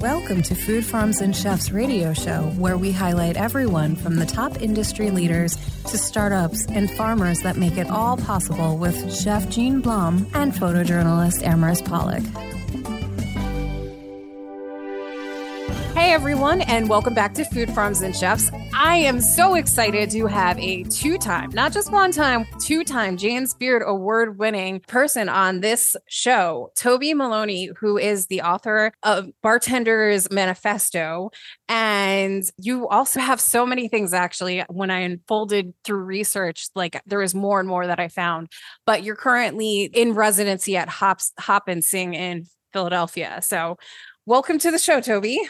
Welcome to Food Farms and Chefs radio show, where we highlight everyone from the top industry leaders to startups and farmers that make it all possible with Chef Jean Blum and photojournalist Amaris Pollock. Hey everyone, and welcome back to Food Farms and Chefs. I am so excited to have a two time, not just one time, two time James Beard award winning person on this show, Toby Maloney, who is the author of Bartender's Manifesto. And you also have so many things actually. When I unfolded through research, like there is more and more that I found. But you're currently in residency at Hops Hop and Sing in Philadelphia. So welcome to the show, Toby.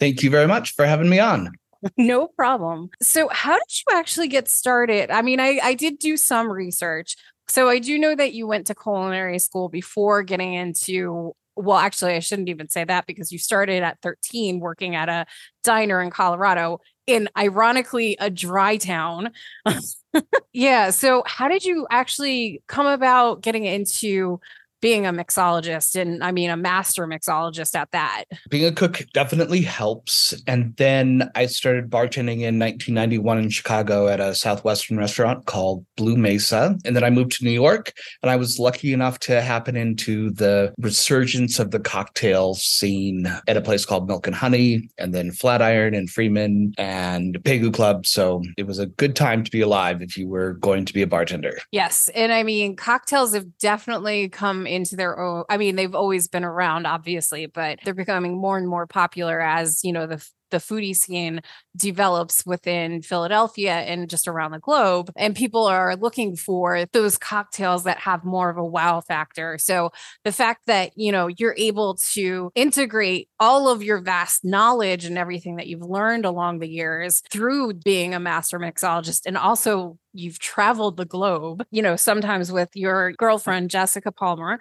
Thank you very much for having me on. No problem. So, how did you actually get started? I mean, I, I did do some research. So, I do know that you went to culinary school before getting into, well, actually, I shouldn't even say that because you started at 13 working at a diner in Colorado in ironically a dry town. yeah. So, how did you actually come about getting into being a mixologist and I mean a master mixologist at that. Being a cook definitely helps. And then I started bartending in 1991 in Chicago at a Southwestern restaurant called Blue Mesa. And then I moved to New York and I was lucky enough to happen into the resurgence of the cocktail scene at a place called Milk and Honey and then Flatiron and Freeman and Pegu Club. So it was a good time to be alive if you were going to be a bartender. Yes. And I mean, cocktails have definitely come into their own. I mean, they've always been around, obviously, but they're becoming more and more popular as, you know, the the foodie scene develops within Philadelphia and just around the globe. And people are looking for those cocktails that have more of a wow factor. So the fact that, you know, you're able to integrate all of your vast knowledge and everything that you've learned along the years through being a master mixologist and also you've traveled the globe, you know, sometimes with your girlfriend Jessica Palmer,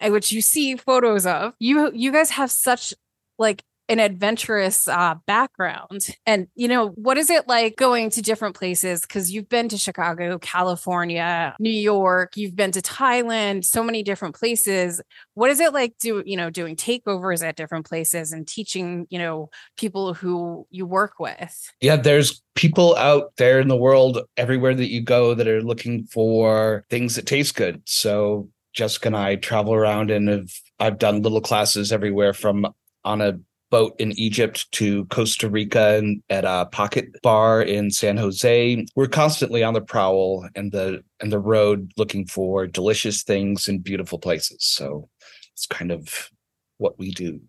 uh, which you see photos of. You you guys have such like an adventurous uh, background. And, you know, what is it like going to different places? Because you've been to Chicago, California, New York, you've been to Thailand, so many different places. What is it like do, you know, doing takeovers at different places and teaching, you know, people who you work with? Yeah, there's people out there in the world everywhere that you go that are looking for things that taste good. So Jessica and I travel around and have I've done little classes everywhere from on a boat in Egypt to Costa Rica and at a pocket bar in San Jose. We're constantly on the prowl and the and the road looking for delicious things and beautiful places. So it's kind of what we do.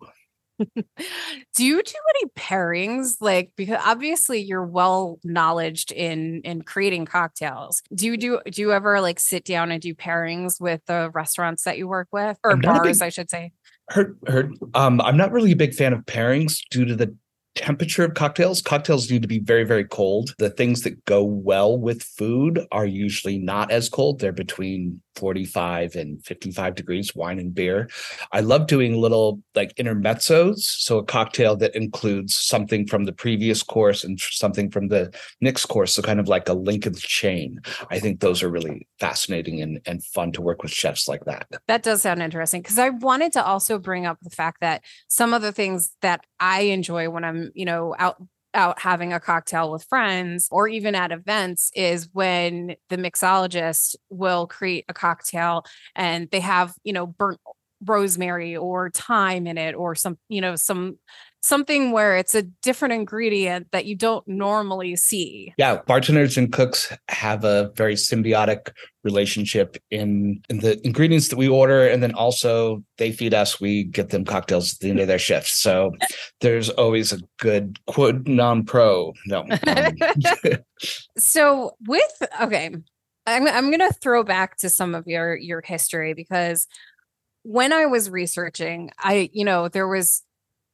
do you do any pairings like because obviously you're well knowledged in in creating cocktails do you do do you ever like sit down and do pairings with the restaurants that you work with or bars big, i should say Heard, heard. Um, I'm not really a big fan of pairings due to the temperature of cocktails. Cocktails need to be very, very cold. The things that go well with food are usually not as cold. They're between 45 and 55 degrees, wine and beer. I love doing little like intermezzos. So a cocktail that includes something from the previous course and something from the next course. So kind of like a link in the chain. I think those are really fascinating and, and fun to work with chefs like that. That does sound interesting because I wanted to also bring up the fact that some of the things that I enjoy when I'm, Um, you know, out out having a cocktail with friends or even at events is when the mixologist will create a cocktail and they have, you know, burnt rosemary or thyme in it or some, you know, some something where it's a different ingredient that you don't normally see. Yeah, bartenders and cooks have a very symbiotic relationship in, in the ingredients that we order and then also they feed us we get them cocktails at the end of their shift so there's always a good quid non pro no um. so with okay i'm, I'm going to throw back to some of your your history because when i was researching i you know there was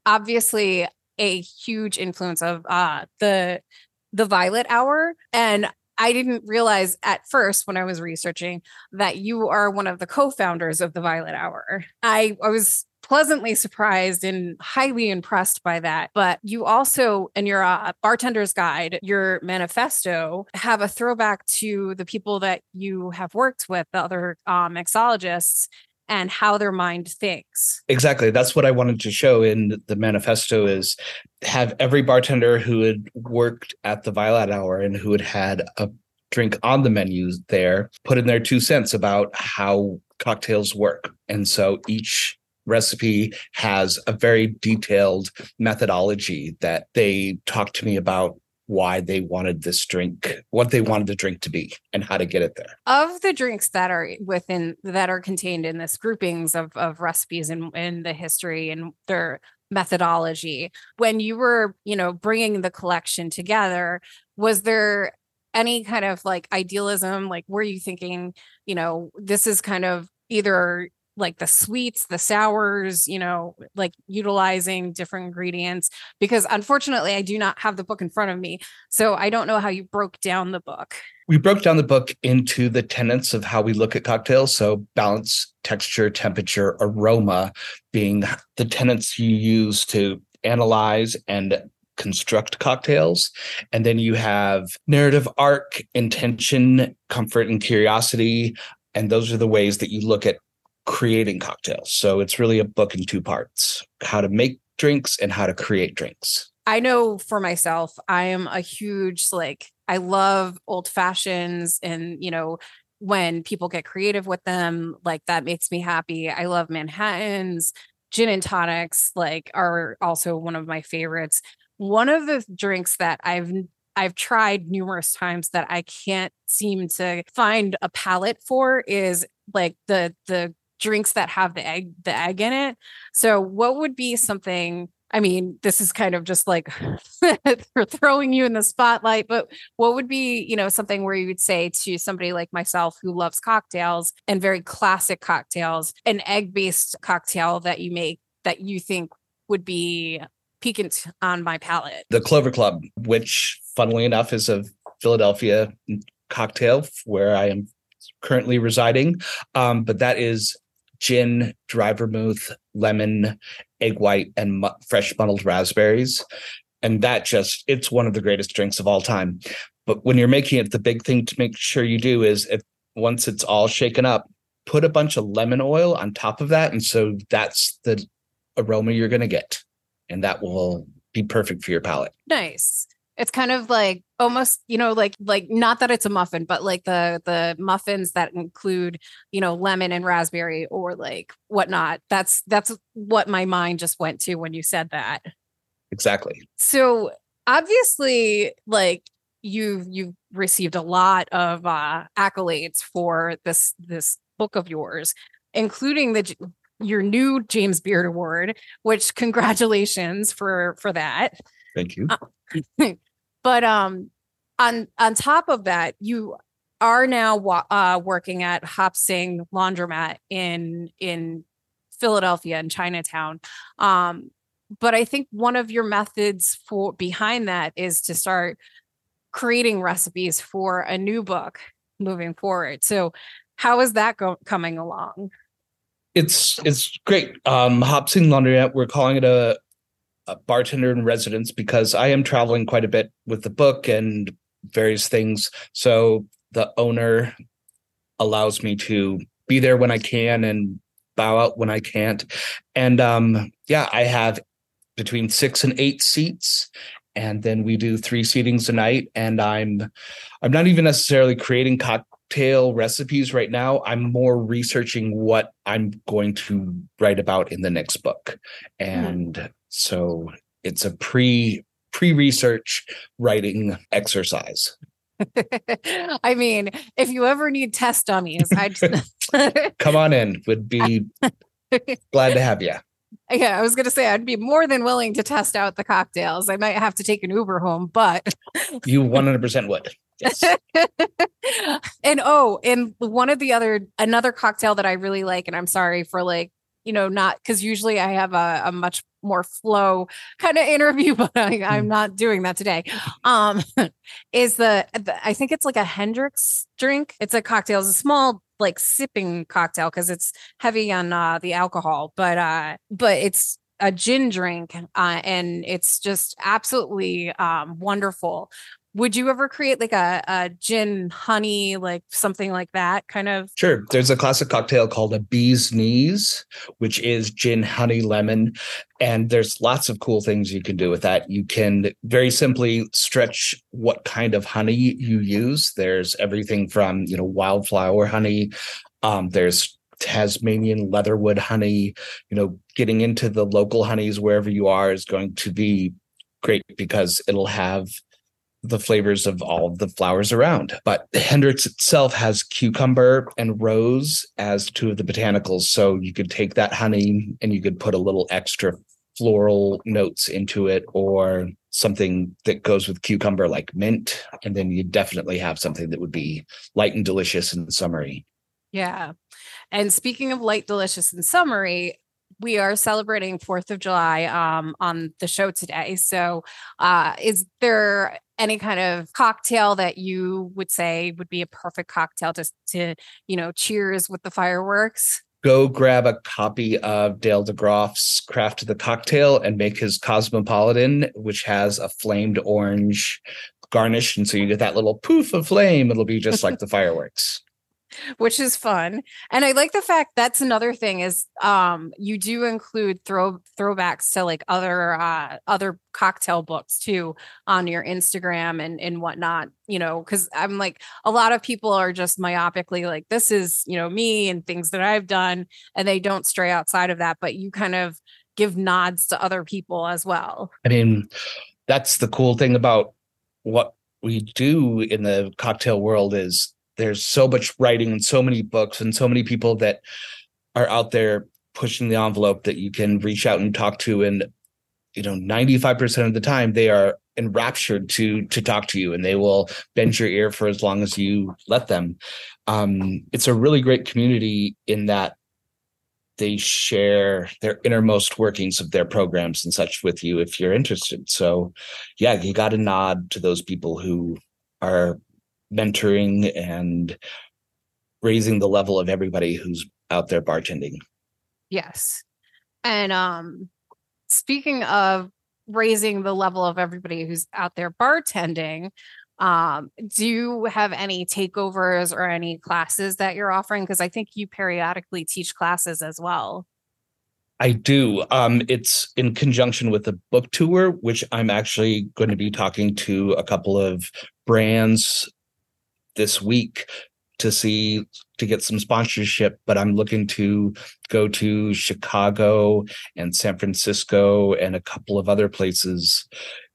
obviously a huge influence of uh, the the Violet Hour, and I didn't realize at first when I was researching that you are one of the co-founders of the Violet Hour. I, I was pleasantly surprised and highly impressed by that. But you also, in your uh, bartender's guide, your manifesto, have a throwback to the people that you have worked with, the other uh, mixologists, and how their mind thinks. Exactly. That's what I wanted to show in the manifesto is have every bartender who had worked at the Violet Hour and who had had a drink on the menu there put in their two cents about how cocktails work. And so each recipe has a very detailed methodology that they talk to me about why they wanted this drink, what they wanted the drink to be, and how to get it there. Of the drinks that are within that are contained in this groupings of of recipes and in the history and their methodology, when you were, you know, bringing the collection together, was there any kind of like idealism? Like, were you thinking, you know, this is kind of either like the sweets, the sours, you know, like utilizing different ingredients because unfortunately I do not have the book in front of me. So I don't know how you broke down the book. We broke down the book into the tenets of how we look at cocktails. So balance, texture, temperature, aroma being the tenets you use to analyze and construct cocktails. And then you have narrative arc, intention, comfort, and curiosity. And those are the ways that you look at creating cocktails. So it's really a book in two parts how to make drinks and how to create drinks. I know for myself, I am a huge, like, I love old fashions and, you know, when people get creative with them, like that makes me happy. I love Manhattans, gin and tonics, like, are also one of my favorites. One of the drinks that I've I've tried numerous times that I can't seem to find a palette for is like the the drinks that have the egg the egg in it. So what would be something I mean, this is kind of just like throwing you in the spotlight, but what would be, you know, something where you would say to somebody like myself who loves cocktails and very classic cocktails, an egg-based cocktail that you make that you think would be piquant on my palate? The Clover Club, which funnily enough is a Philadelphia cocktail where I am currently residing. Um, but that is gin, dry vermouth, lemon, egg white, and mu- fresh muddled raspberries. And that just, it's one of the greatest drinks of all time. But when you're making it, the big thing to make sure you do is if once it's all shaken up, put a bunch of lemon oil on top of that. And so that's the aroma you're going to get. And that will be perfect for your palate. Nice. It's kind of like almost, you know, like like not that it's a muffin, but like the the muffins that include, you know, lemon and raspberry or like whatnot. That's that's what my mind just went to when you said that. Exactly. So obviously, like you've you've received a lot of uh accolades for this this book of yours, including the your new James Beard Award, which congratulations for for that. Thank you. Uh, but um, on on top of that, you are now uh, working at Hop Sing Laundromat in in Philadelphia in Chinatown. Um, but I think one of your methods for behind that is to start creating recipes for a new book moving forward. So, how is that go- coming along? It's it's great. Um, Hop Sing Laundromat, we're calling it a a bartender in residence because I am traveling quite a bit with the book and various things. So the owner allows me to be there when I can and bow out when I can't. And um, yeah, I have between six and eight seats. And then we do three seatings a night. And I'm I'm not even necessarily creating cocktail recipes right now. I'm more researching what I'm going to write about in the next book. Mm-hmm. And mm-hmm. So it's a pre pre research writing exercise. I mean, if you ever need test dummies, I just come on in. Would be glad to have you. Yeah, I was going to say I'd be more than willing to test out the cocktails. I might have to take an Uber home, but you 100% would. Yes. and oh, and one of the other another cocktail that I really like, and I'm sorry for like you know, not because usually I have a, a, much more flow kind of interview, but I, am mm. not doing that today. Um, is the, the, I think it's like a Hendrick's drink. It's a cocktail. It's a small like sipping cocktail because it's heavy on uh, the alcohol, but uh, but it's a gin drink uh, and it's just absolutely um, wonderful would you ever create like a, a gin honey, like something like that kind of? Sure. There's a classic cocktail called a bee's knees, which is gin, honey, lemon. And there's lots of cool things you can do with that. You can very simply stretch what kind of honey you use. There's everything from, you know, wildflower honey. Um, there's Tasmanian leatherwood honey, you know, getting into the local honeys wherever you are is going to be great because it'll have the flavors of all of the flowers around. But Hendrick's itself has cucumber and rose as two of the botanicals. So you could take that honey and you could put a little extra floral notes into it or something that goes with cucumber like mint. And then you definitely have something that would be light and delicious and summery. Yeah. And speaking of light, delicious, and summery, we are celebrating Fourth of July um, on the show today. So, uh, is there any kind of cocktail that you would say would be a perfect cocktail just to, you know, cheers with the fireworks? Go grab a copy of Dale DeGroff's Craft the Cocktail and make his Cosmopolitan, which has a flamed orange garnish. And so you get that little poof of flame. It'll be just like the fireworks which is fun. And I like the fact that's another thing is um you do include throw throwbacks to like other uh other cocktail books too on your Instagram and and whatnot, you know, because I'm like a lot of people are just myopically like this is, you know, me and things that I've done, and they don't stray outside of that, but you kind of give nods to other people as well. I mean, that's the cool thing about what we do in the cocktail world is there's so much writing and so many books and so many people that are out there pushing the envelope that you can reach out and talk to and you know 95% of the time they are enraptured to to talk to you and they will bend your ear for as long as you let them. Um, it's a really great community in that they share their innermost workings of their programs and such with you if you're interested. So yeah you got to nod to those people who are mentoring and raising the level of everybody who's out there bartending. Yes. And um speaking of raising the level of everybody who's out there bartending, um do you have any takeovers or any classes that you're offering because I think you periodically teach classes as well. I do. Um, it's in conjunction with a book tour, which I'm actually going to be talking to a couple of brands this week to see to get some sponsorship, but I'm looking to go to Chicago and San Francisco and a couple of other places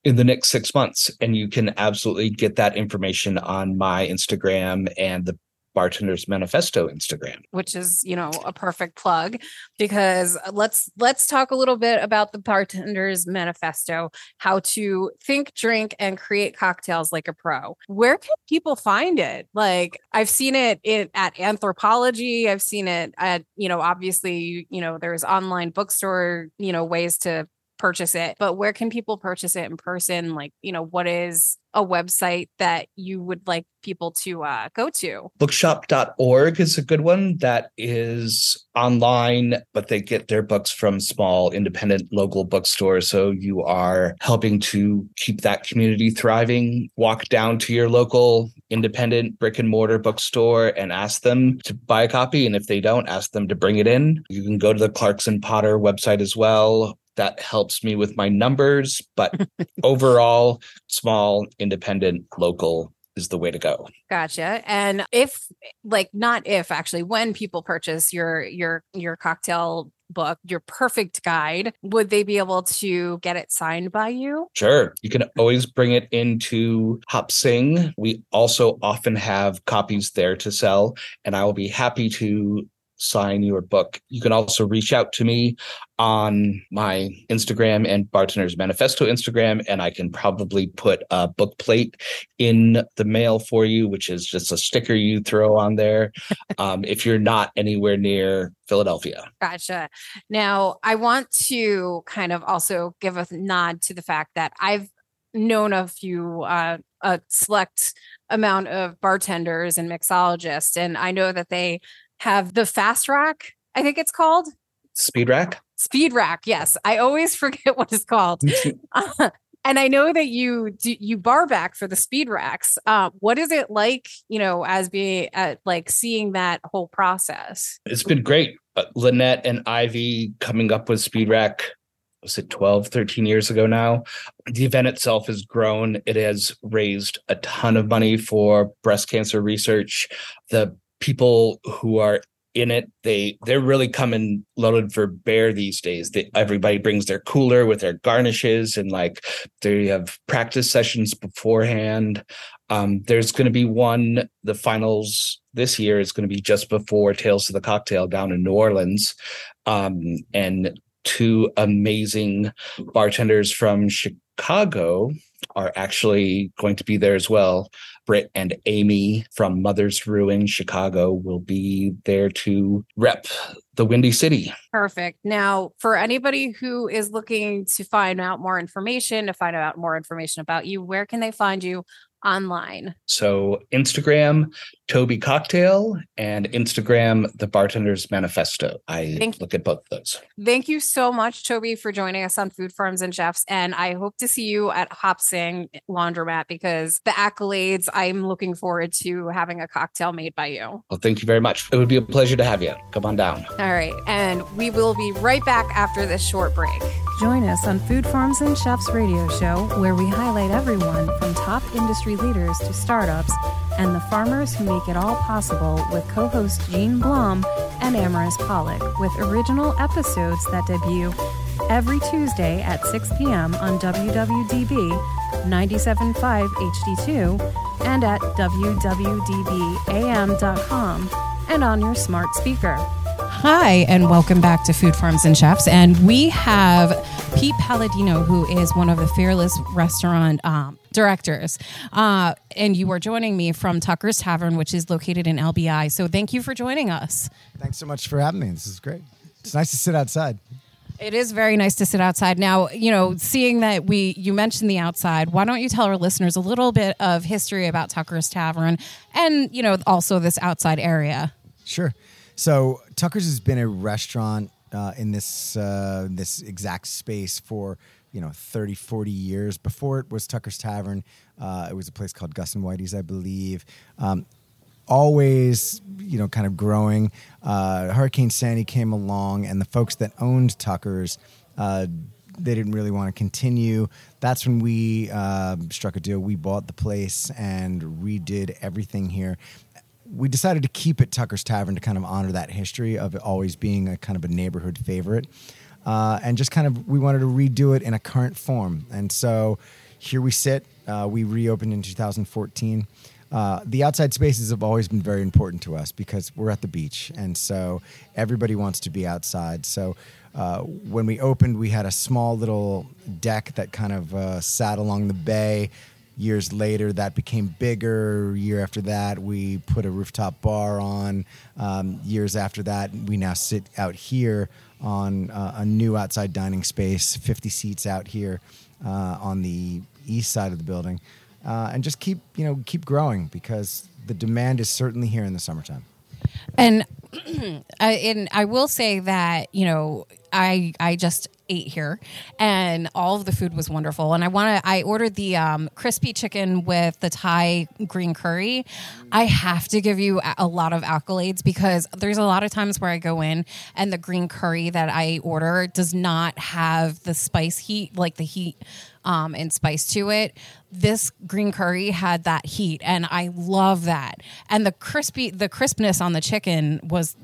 in the next six months. And you can absolutely get that information on my Instagram and the bartenders manifesto instagram. Which is you know a perfect plug because let's let's talk a little bit about the bartenders manifesto how to think drink and create cocktails like a pro. Where can people find it? Like i've seen it in, at Anthropologie. I've seen it at you know obviously you know there's online bookstore you know ways to purchase it but where can people purchase it in person? Like you know what is a website that you would like people to uh, go to? Bookshop.org is a good one that is online but they get their books from small independent local bookstores. So you are helping to keep that community thriving. Walk down to your local independent brick and mortar bookstore and ask them to buy a copy. And if they don't ask them to bring it in. You can go to the clarkson potter website as well that helps me with my numbers but overall small independent local is the way to go. Gotcha. And if like not if actually when people purchase your your your cocktail book your perfect guide would they be able to get it signed by you? Sure. You can always bring it into hop sing. We also often have copies there to sell and i will be happy to sign your book. You can also reach out to me on my Instagram and Bartender's Manifesto Instagram, and I can probably put a book plate in the mail for you, which is just a sticker you throw on there um, if you're not anywhere near Philadelphia. Gotcha. Now, I want to kind of also give a nod to the fact that I've known a few uh, a select amount of bartenders and mixologists and i know that they have the fast rack, I think it's called. Speed rack? Speed rack, yes. I always forget what it's called. And I know that you do you bar back for the speed racks. Uh, what is it like, you know, as being at like seeing that whole process? It's been great. Uh, Lynnette and Ivy coming up with speed rack was it 12 13 years ago now the event itself has grown it has raised a ton of money for breast cancer research the people who are in it they they're really coming loaded for bear these days. They, everybody brings their cooler with their garnishes and like they have practice sessions beforehand. Um, there's going to be one the finals this year is going to be just before tales of the cocktail down in new orleans. Um, and two amazing bartenders from chicago are actually going to be there as well Britt and Amy from Mother's Ruin, Chicago, will be there to rep the Windy City. Perfect. Now, for anybody who is looking to find out more information, to find out more information about you, where can they find you online? So Instagram, Toby Cocktail, and Instagram, The Bartender's Manifesto. I Thank look at both of those. Thank you so much, Toby, for joining us on Food Farms and Chefs. And I hope to see you at Hop Sing Laundromat because the accolades, I'm looking forward to having a cocktail made by you. Well, thank you very much. It would be a pleasure to have you. Come on down. All right. And we will be right back after this short break. Join us on Food Farms and Chefs radio show, where we highlight everyone from top industry leaders to startups and the farmers who make it all possible with co host Jean Blom and Amaris Pollock, with original episodes that debut every Tuesday at 6 p.m. on WWDB 97.5 HD2 and at WWDBAM.com and on your smart speaker. Hi, and welcome back to Food Farms and Chefs. And we have Pete Palladino, who is one of the Fearless Restaurant um, directors. Uh, and you are joining me from Tucker's Tavern, which is located in LBI. So thank you for joining us. Thanks so much for having me. This is great. It's nice to sit outside. It is very nice to sit outside. Now, you know, seeing that we you mentioned the outside, why don't you tell our listeners a little bit of history about Tucker's Tavern and, you know, also this outside area? Sure. So Tucker's has been a restaurant uh, in this uh, this exact space for you know 30 40 years before it was tucker's tavern. Uh, it was a place called gus and whitey's i believe. Um, always you know kind of growing. Uh, hurricane sandy came along and the folks that owned tucker's uh, they didn't really want to continue. That's when we uh, struck a deal. We bought the place and redid everything here. We decided to keep it Tucker's Tavern to kind of honor that history of it always being a kind of a neighborhood favorite. Uh, and just kind of, we wanted to redo it in a current form. And so here we sit. Uh, we reopened in 2014. Uh, the outside spaces have always been very important to us because we're at the beach. And so everybody wants to be outside. So uh, when we opened, we had a small little deck that kind of uh, sat along the bay years later that became bigger year after that we put a rooftop bar on um, years after that we now sit out here on uh, a new outside dining space 50 seats out here uh, on the east side of the building. Uh, and just keep you know keep growing because the demand is certainly here in the summertime. And I, and I will say that you know I I just ate here and all of the food was wonderful. And i want to i ordered the um, crispy chicken with the thai green curry. I have to give you a lot of accolades because there's a lot of times where i go in and the green curry that i order does not have the spice heat like the heat um, and spice to it. This green curry had that heat and i love that. And the crispy the crispness on the chicken was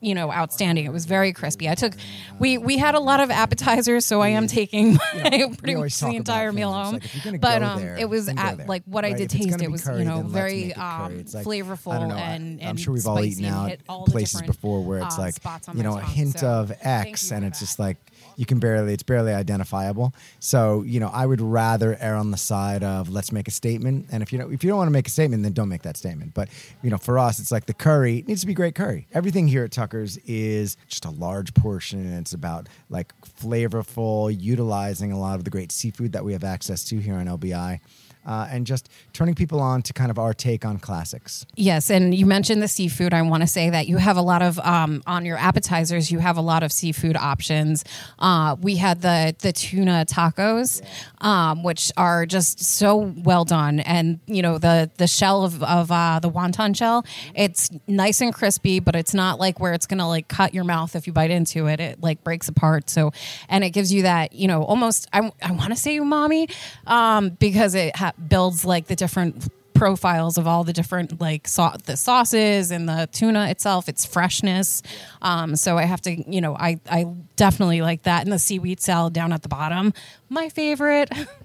you know outstanding. It was very crispy. I took we we had a lot of appetizers, so I am taking pretty much the entire meal home. Like but um, there, it was at, like what right? I did taste. It was curry, you know very um, like, flavorful and, and I'm sure we've all eaten out places before where it's uh, like you know a hint so of X, and it's just like you can barely it's barely identifiable. So you know, I would rather err on the side of let's make a statement. And if you know if you don't want to make a statement, then don't make that statement. But you know, for us, it's like the curry it needs to be great curry. Everything here at Tucker's is just a large portion, and it's about like flavorful, utilizing a lot of the great seafood that we have access to here on LBI. Uh, and just turning people on to kind of our take on classics. Yes, and you mentioned the seafood. I want to say that you have a lot of um, on your appetizers. You have a lot of seafood options. Uh, we had the the tuna tacos, um, which are just so well done, and you know the the shell of, of uh, the wonton shell. It's nice and crispy, but it's not like where it's gonna like cut your mouth if you bite into it. It like breaks apart. So, and it gives you that you know almost I, I want to say umami um, because it ha- builds like the different profiles of all the different like sau- the sauces and the tuna itself its freshness um, so i have to you know i i definitely like that and the seaweed salad down at the bottom my favorite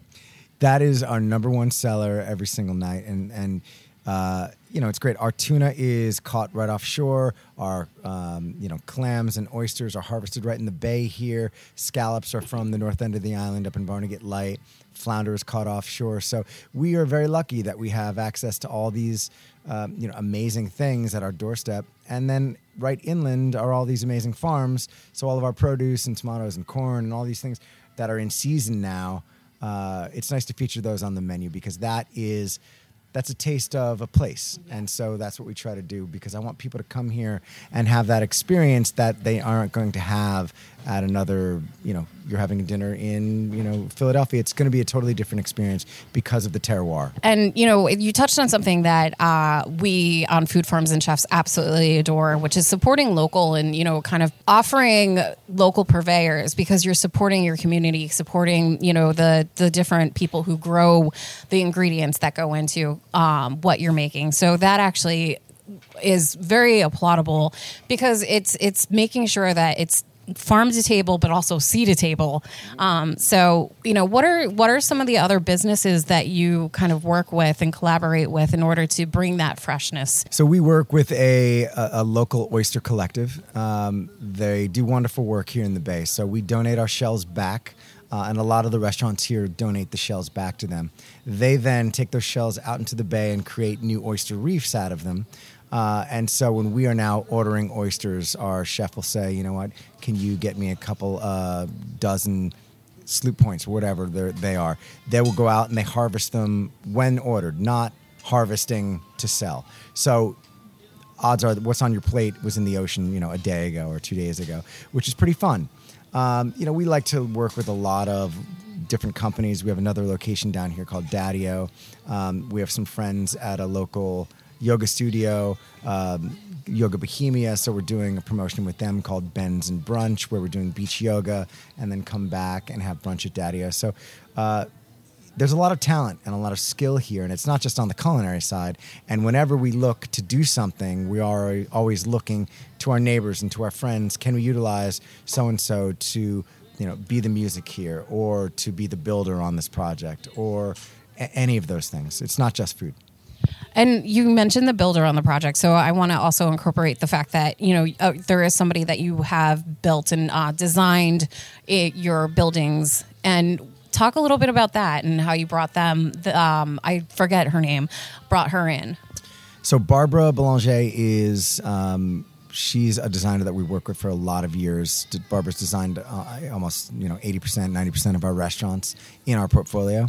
That is our number one seller every single night, and and uh, you know it's great. Our tuna is caught right offshore. Our um, you know clams and oysters are harvested right in the bay here. Scallops are from the north end of the island up in Barnegat Light. Flounder is caught offshore. So we are very lucky that we have access to all these um, you know amazing things at our doorstep, and then right inland are all these amazing farms. So all of our produce and tomatoes and corn and all these things that are in season now uh, it's nice to feature those on the menu because that is that's a taste of a place and so that's what we try to do because i want people to come here and have that experience that they aren't going to have at another you know you're having a dinner in you know philadelphia it's going to be a totally different experience because of the terroir And you know, you touched on something that uh, we on Food Farms and Chefs absolutely adore, which is supporting local and you know, kind of offering local purveyors because you're supporting your community, supporting you know the the different people who grow the ingredients that go into um, what you're making. So that actually is very applaudable because it's it's making sure that it's farm to table but also sea to table um, so you know what are what are some of the other businesses that you kind of work with and collaborate with in order to bring that freshness So we work with a, a, a local oyster collective. Um, they do wonderful work here in the Bay. So we donate our shells back, uh, and a lot of the restaurants here donate the shells back to them. They then take those shells out into the bay and create new oyster reefs out of them. Uh, and so when we are now ordering oysters, our chef will say, you know what, can you get me a couple uh, dozen sloop points, whatever they're- they will go out and they harvest them when ordered, not harvesting to sell. So odds are what's on your plate was in the ocean, you know, a day ago or two days ago, which is pretty fun. Um, you know, we like to work with a lot of different companies. We have another location down here called Daddy O. Um, we have some friends at a local yoga studio, um, Yoga Bohemia. So we're doing a promotion with them called Bends and Brunch, where we're doing beach yoga and then come back and have brunch at Daddy O. So uh, there's a lot of talent and a lot of skill here, and it's not just on the culinary side. And whenever we look to do something, we are always looking to our neighbors and to our friends. Can we utilize so and so to, you know, be the music here, or to be the builder on this project, or a- any of those things? It's not just food. And you mentioned the builder on the project, so I want to also incorporate the fact that you know uh, there is somebody that you have built and uh, designed it, your buildings, and talk a little bit about that and how you brought them. The, um, I forget her name, brought her in. So Barbara Belanger is um, she's a designer that we work with for a lot of years. Barbara's designed uh, almost you know eighty percent, ninety percent of our restaurants in our portfolio.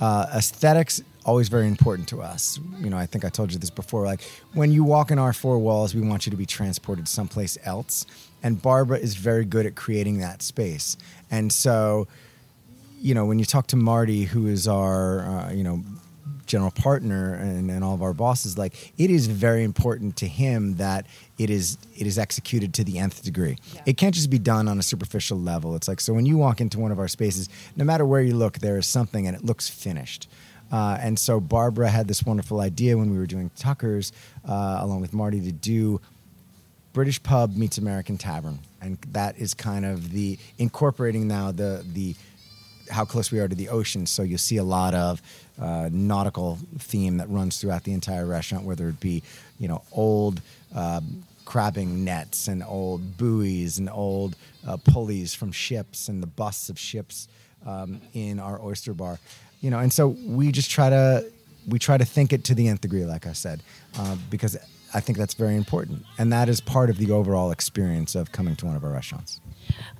Uh, aesthetics always very important to us. You know, I think I told you this before. Like when you walk in our four walls, we want you to be transported someplace else. And Barbara is very good at creating that space. And so you know, when you talk to Marty, who is our, uh, you know, general partner and, and all of our bosses, like it is very important to him that it is it is executed to the nth degree. It can't just be done on a superficial level. It's like so when you walk into one of our spaces, no matter where you look, there is something and it looks finished. Uh, and so Barbara had this wonderful idea when we were doing Tucker's, uh, along with Marty, to do British pub meets American tavern, and that is kind of the incorporating now the the how close we are to the ocean. So you'll see a lot of uh, nautical theme that runs throughout the entire restaurant, whether it be you know old um, crabbing nets and old buoys and old uh, pulleys from ships and the busts of ships um, in our oyster bar. You know, and so we just try to we try to think it to the nth degree, like I said, uh, because I think that's very important, and that is part of the overall experience of coming to one of our restaurants.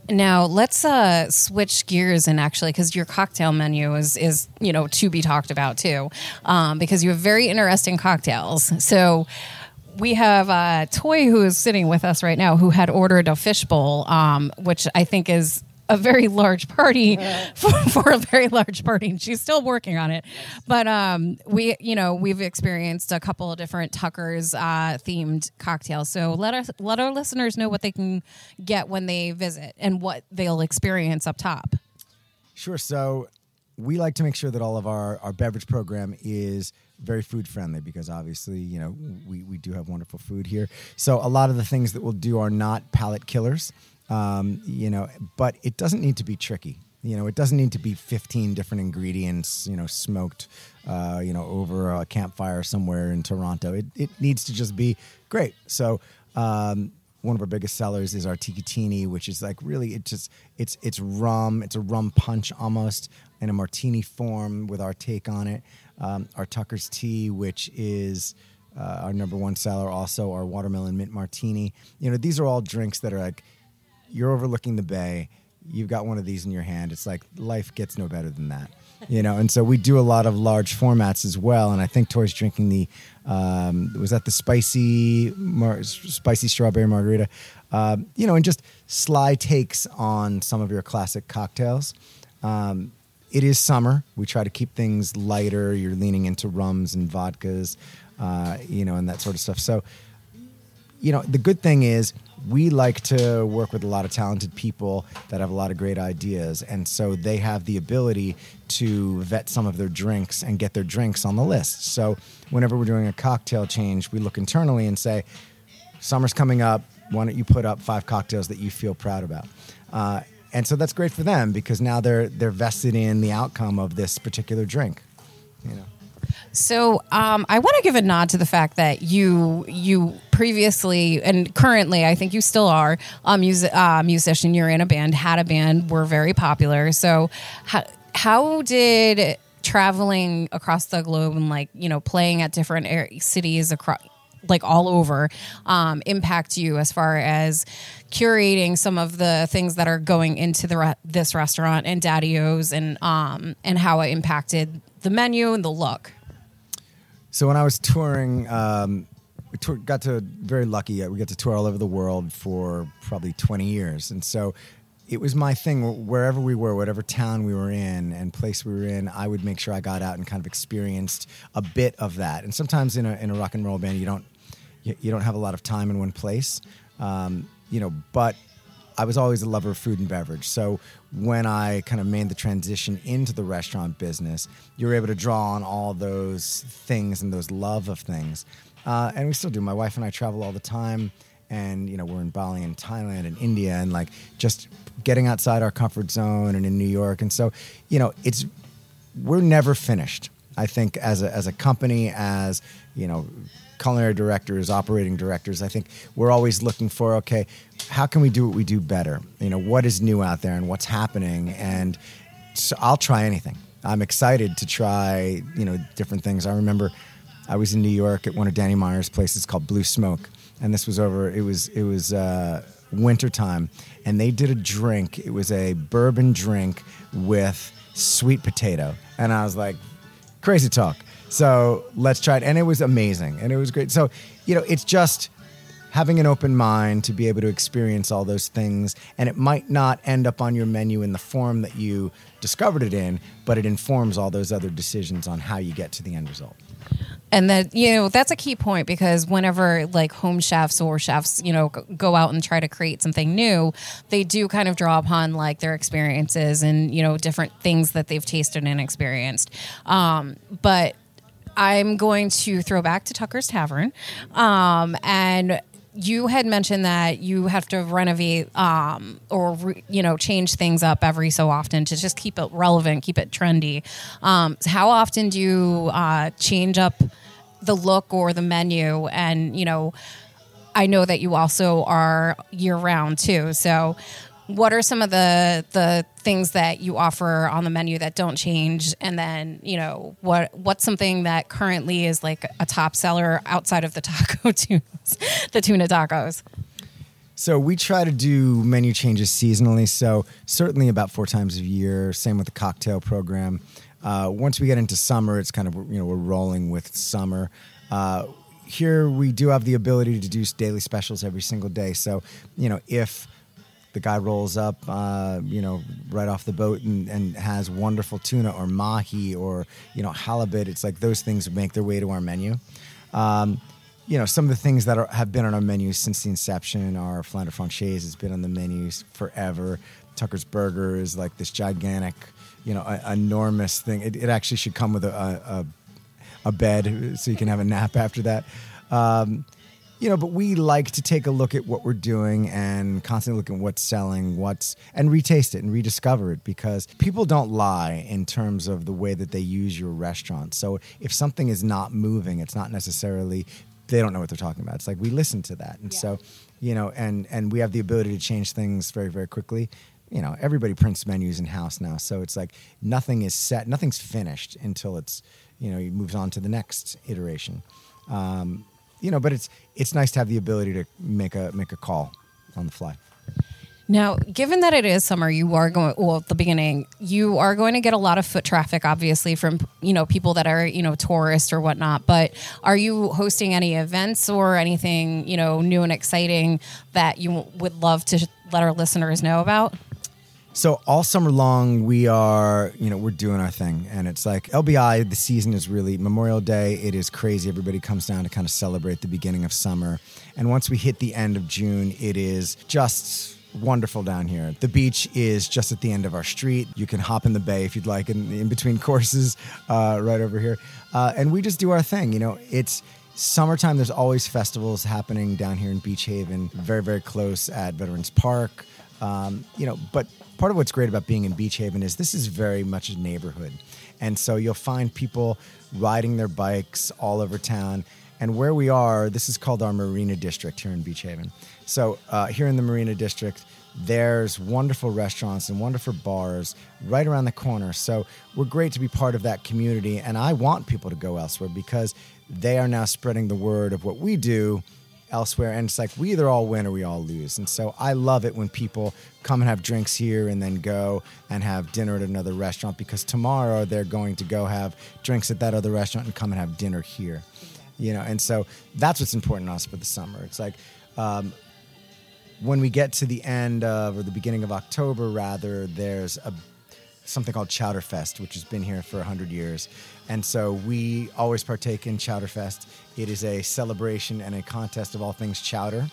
Now let's uh, switch gears and actually, because your cocktail menu is is you know to be talked about too, um, because you have very interesting cocktails. So we have uh, Toy who is sitting with us right now, who had ordered a fishbowl, um, which I think is a very large party for, for, a very large party and she's still working on it. But um we you know we've experienced a couple of different tuckers uh themed cocktails. So let us let our listeners know what they can get when they visit and what they'll experience up top. Sure. So we like to make sure that all of our our beverage program is very food friendly because obviously you know we, we do have wonderful food here. So a lot of the things that we'll do are not palate killers um, you know, but it doesn't need to be tricky. You know, it doesn't need to be 15 different ingredients, you know, smoked, uh, you know, over a campfire somewhere in Toronto. It, it needs to just be great. So, um, one of our biggest sellers is our Tikatini, which is like really it just it's it's rum, it's a rum punch almost in a martini form with our take on it. Um, our Tucker's tea, which is uh, our number one seller, also our watermelon mint martini. You know, these are all drinks that are like you're overlooking the bay you've got one of these in your hand it's like life gets no better than that you know? And so we do a lot of large formats as well and i think toy's drinking the um, was that the spicy mar- spicy strawberry margarita? Uh, you know and just sly takes on some of your classic cocktails. Um, it is summer we try to keep things lighter you're leaning into rums and vodkas uh, you know and that sort of stuff. So you know the good thing is we like to work with a lot of talented people that have a lot of great ideas. And so they have the ability to vet some of their drinks and get their drinks on the list. So whenever we're doing a cocktail change, we look internally and say, Summer's coming up. Why don't you put up five cocktails that you feel proud about? Uh, and so that's great for them because now they're they're vested in the outcome of this particular drink. You know. So um, I want to give a nod to the fact that you you previously and currently I think you still are a music uh, musician. You're in a band, had a band, were very popular. So how how did traveling across the globe and like you know playing at different cities across like all over um, impact you as far as curating some of the things that are going into the re- this restaurant and Daddy and um, and how it impacted the menu and the look. So when I was touring, um, we tour, got to very lucky. Uh, we got to tour all over the world for probably 20 years, and so it was my thing. Wherever we were, whatever town we were in and place we were in, I would make sure I got out and kind of experienced a bit of that. And sometimes in a in a rock and roll band, you don't you, you don't have a lot of time in one place, um, you know. But I was always a lover of food and beverage. So when I kind of made the transition into the restaurant business, you were able to draw on all those things and those love of things. Uh, and we still do. My wife and I travel all the time. And, you know, we're in Bali and Thailand and India and like just getting outside our comfort zone and in New York. And so, you know, it's, we're never finished. I think as a, as a company, as, you know, culinary directors, operating directors, I think we're always looking for okay, how can we do what we do better? You know, what is new out there and what's happening? And so I'll try anything. I'm excited to try, you know, different things. I remember I was in New York at one of Danny Meyer's places called Blue Smoke, and this was over. It was it was uh, wintertime, and they did a drink. It was a bourbon drink with sweet potato, and I was like, crazy talk. So let's try it. And it was amazing and it was great. So, you know, it's just having an open mind to be able to experience all those things. And it might not end up on your menu in the form that you discovered it in, but it informs all those other decisions on how you get to the end result and that you know that's a key point because whenever like home chefs or chefs you know go out and try to create something new they do kind of draw upon like their experiences and you know different things that they've tasted and experienced um, but I'm going to throw back to Tucker's Tavern. Um, and you had mentioned that you have to renovate um, or re, you know change things up every so often to just keep it relevant, keep it trendy. Um, so how often do you uh, change up the look or the menu? And you know, I know that you also are year round too. So what are some of the the things that you offer on the menu that don't change and then you know what what's something that currently is like a top seller outside of the taco tunes the tuna tacos So we try to do menu changes seasonally. So certainly about four times a year. Same with the cocktail program. Uh, once we get into summer, it's kind of you know we're rolling with summer. Uh, here we do have the ability to do daily specials every single day. So you know if the guy rolls up, uh, you know, right off the boat and, and has wonderful tuna or mahi or you know halibut. It's like those things make their way to our menu. Um, you know, some of the things that are, have been on our menu since the inception are Flounder Francaise has been on the menus forever. Tucker's Burger is like this gigantic, you know, a, enormous thing. It, it actually should come with a, a, a bed so you can have a nap after that. Um, you know, but we like to take a look at what we're doing and constantly look at what's selling, what's and retaste it and rediscover it because people don't lie in terms of the way that they use your restaurant. So if something is not moving, it's not necessarily they don't know what they're talking about. It's like we listen to that, and so you know, and and we have the ability to change things very very quickly. You know, everybody prints menus in house now, so it's like nothing is set, nothing's finished until it's you know, it moves on to the next iteration. Um, you know, but it's it's nice to have the ability to make a make a call on the fly. Now, given that it is summer, you are going well at the beginning. You are going to get a lot of foot traffic, obviously, from you know people that are you know tourists or whatnot. But are you hosting any events or anything you know new and exciting that you would love to let our listeners know about? So all summer long, we are, you know, we're doing our thing, and it's like LBI. The season is really Memorial Day. It is crazy. Everybody comes down to kind of celebrate the beginning of summer, and once we hit the end of June, it is just wonderful down here. The beach is just at the end of our street. You can hop in the bay if you'd like, in, in between courses, uh, right over here, uh, and we just do our thing. You know, it's summertime. There's always festivals happening down here in Beach Haven, very very close at Veterans Park. Um, you know, but part of what's great about being in Beach Haven is this is very much a neighborhood. And so you'll find people riding their bikes all over town. And where we are, this is called our Marina District here in Beach Haven. So uh, here in the Marina District, there's wonderful restaurants and wonderful bars right around the corner. So we're great to be part of that community. And I want people to go elsewhere because they are now spreading the word of what we do elsewhere and it's like we either all win or we all lose. And so i love it when people come and have drinks here and then go and have dinner at another restaurant because tomorrow they're going to go have drinks at that other restaurant and come and have dinner here you know? And so that's what's important to us for the summer. It's like um, when we get to the end of or the beginning of october rather there's a something called Chowderfest, which has been here for 100 years. And so we always partake in Chowderfest. It is a celebration and a contest of all things chowder.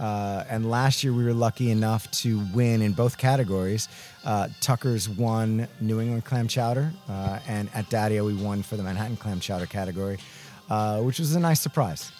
Uh, and last year we were lucky enough to win in both categories. Uh, Tucker's won New England clam chowder, uh, and at Daddy O we won for the Manhattan clam chowder category, uh, which was a nice surprise.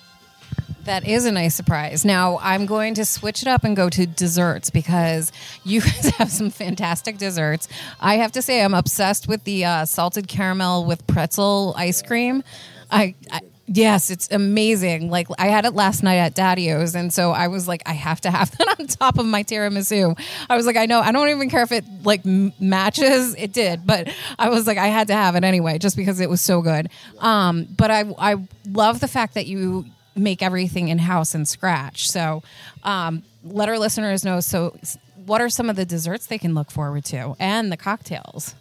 That is a nice surprise. Now I'm going to switch it up and go to desserts because you guys have some fantastic desserts. I have to say I'm obsessed with the uh, salted caramel with pretzel ice cream. I, I yes, it's amazing. Like I had it last night at Daddy O's, and so I was like, I have to have that on top of my tiramisu. I was like, I know, I don't even care if it like m- matches. It did, but I was like, I had to have it anyway, just because it was so good. Um, but I I love the fact that you make everything in house and scratch. So um, let our listeners know. So, what are some of the desserts they can look forward to and the cocktails?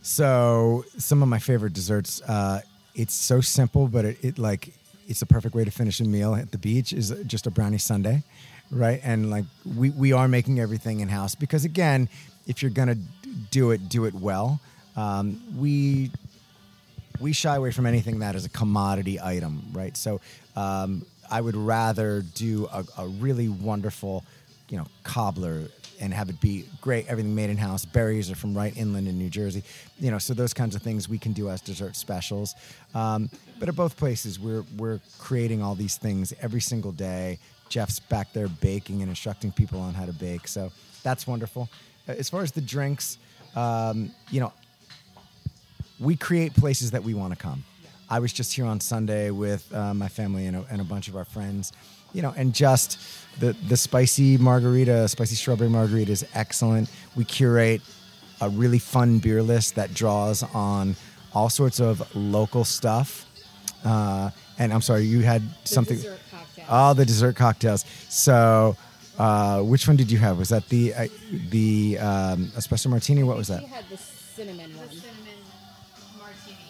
So some of my favorite desserts. Uh, it's so simple, but it, it like it's a perfect way to finish a meal at the beach. Is just a brownie sundae, right? And like we we are making everything in house because again, if you're gonna do it, do it well. Um, we we shy away from anything that is a commodity item, right? So um, I would rather do a, a really wonderful, you know, cobbler and have it be great, everything made in house. Berries are from right inland in New Jersey, you know. So those kinds of things we can do as dessert specials. Um, but at both places, we're we're creating all these things every single day. Jeff's back there baking and instructing people on how to bake, so that's wonderful. As far as the drinks, um, you know, we create places that we want to come. I was just here on Sunday with uh, my family and a, and a bunch of our friends, you know, and just the the spicy margarita, spicy strawberry margarita is excellent. We curate a really fun beer list that draws on all sorts of local stuff. Uh, and I'm sorry, you had something. Oh, the dessert cocktails. So, uh, which one did you have? Was that the uh, the um, espresso martini? What was that? had the cinnamon one.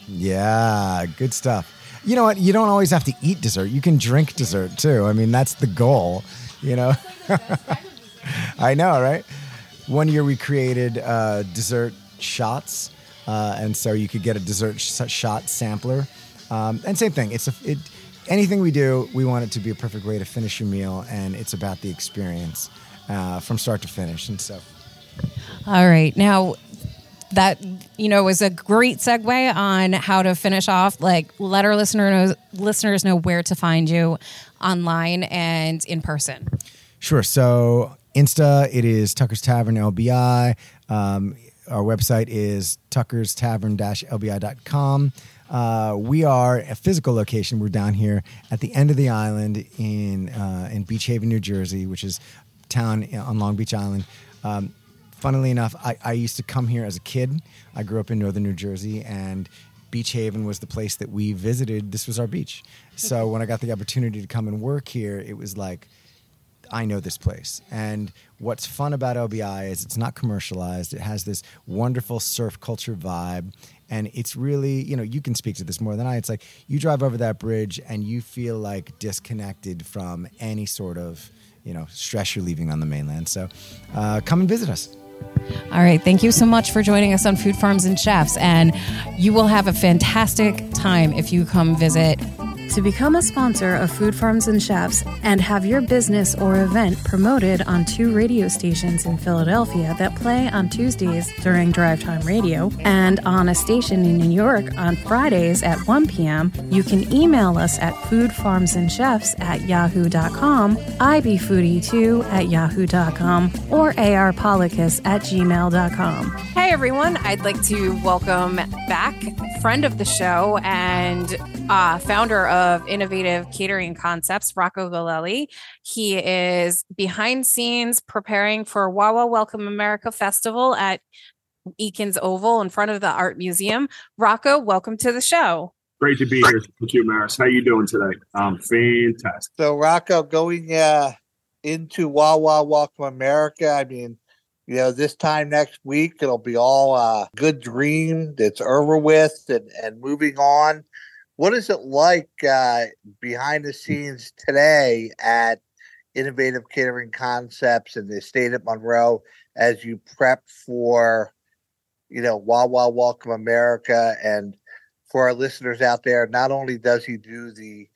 Yeah, good stuff. You know what? You don't always have to eat dessert. You can drink dessert too. I mean, that's the goal. You know. I know, right? One year we created uh, dessert shots, uh, and so you could get a dessert sh- shot sampler. Um, and same thing. It's a it, anything we do, we want it to be a perfect way to finish your meal, and it's about the experience uh, from start to finish. And so, All right. Now, that you know was a great segue on how to finish off. Like, let our listener knows, listeners know where to find you online and in person. Sure. So Insta, it is Tucker's Tavern LBI. Um, our website is Tucker's Tavern LBI.com. Uh, we are a physical location. We're down here at the end of the island in uh, in Beach Haven, New Jersey, which is town on Long Beach Island. Um, funnily enough, I, I used to come here as a kid. I grew up in northern New Jersey, and Beach Haven was the place that we visited. This was our beach. So when I got the opportunity to come and work here, it was like, I know this place. And what's fun about LBI is it's not commercialized. It has this wonderful surf culture vibe. And it's really, you know, you can speak to this more than I. It's like you drive over that bridge and you feel like disconnected from any sort of, you know, stress you're leaving on the mainland. So uh, come and visit us. All right. Thank you so much for joining us on Food Farms and Chefs. And you will have a fantastic time if you come visit. To become a sponsor of Food Farms and Chefs and have your business or event promoted on two radio stations in Philadelphia that play on Tuesdays during drive time radio and on a station in New York on Fridays at 1 p.m., you can email us at foodfarmsandchefs at yahoo.com, ibfoodie2 at yahoo.com, or arpolicus at gmail.com. Hey everyone, I'd like to welcome back friend of the show and uh, founder of Of innovative Catering Concepts, Rocco Galelli. He is behind scenes preparing for Wawa Welcome America Festival at Eakins Oval in front of the Art Museum. Rocco, welcome to the show. Great to be here. Thank you, Maris. How are you doing today? Um, fantastic. So Rocco, going uh, into Wawa Welcome America, I mean, you know, this time next week it'll be all uh, good dream that's over with and, and moving on. What is it like uh, behind the scenes today at Innovative Catering Concepts in the state of Monroe as you prep for, you know, Wawa Welcome America? And for our listeners out there, not only does he do the,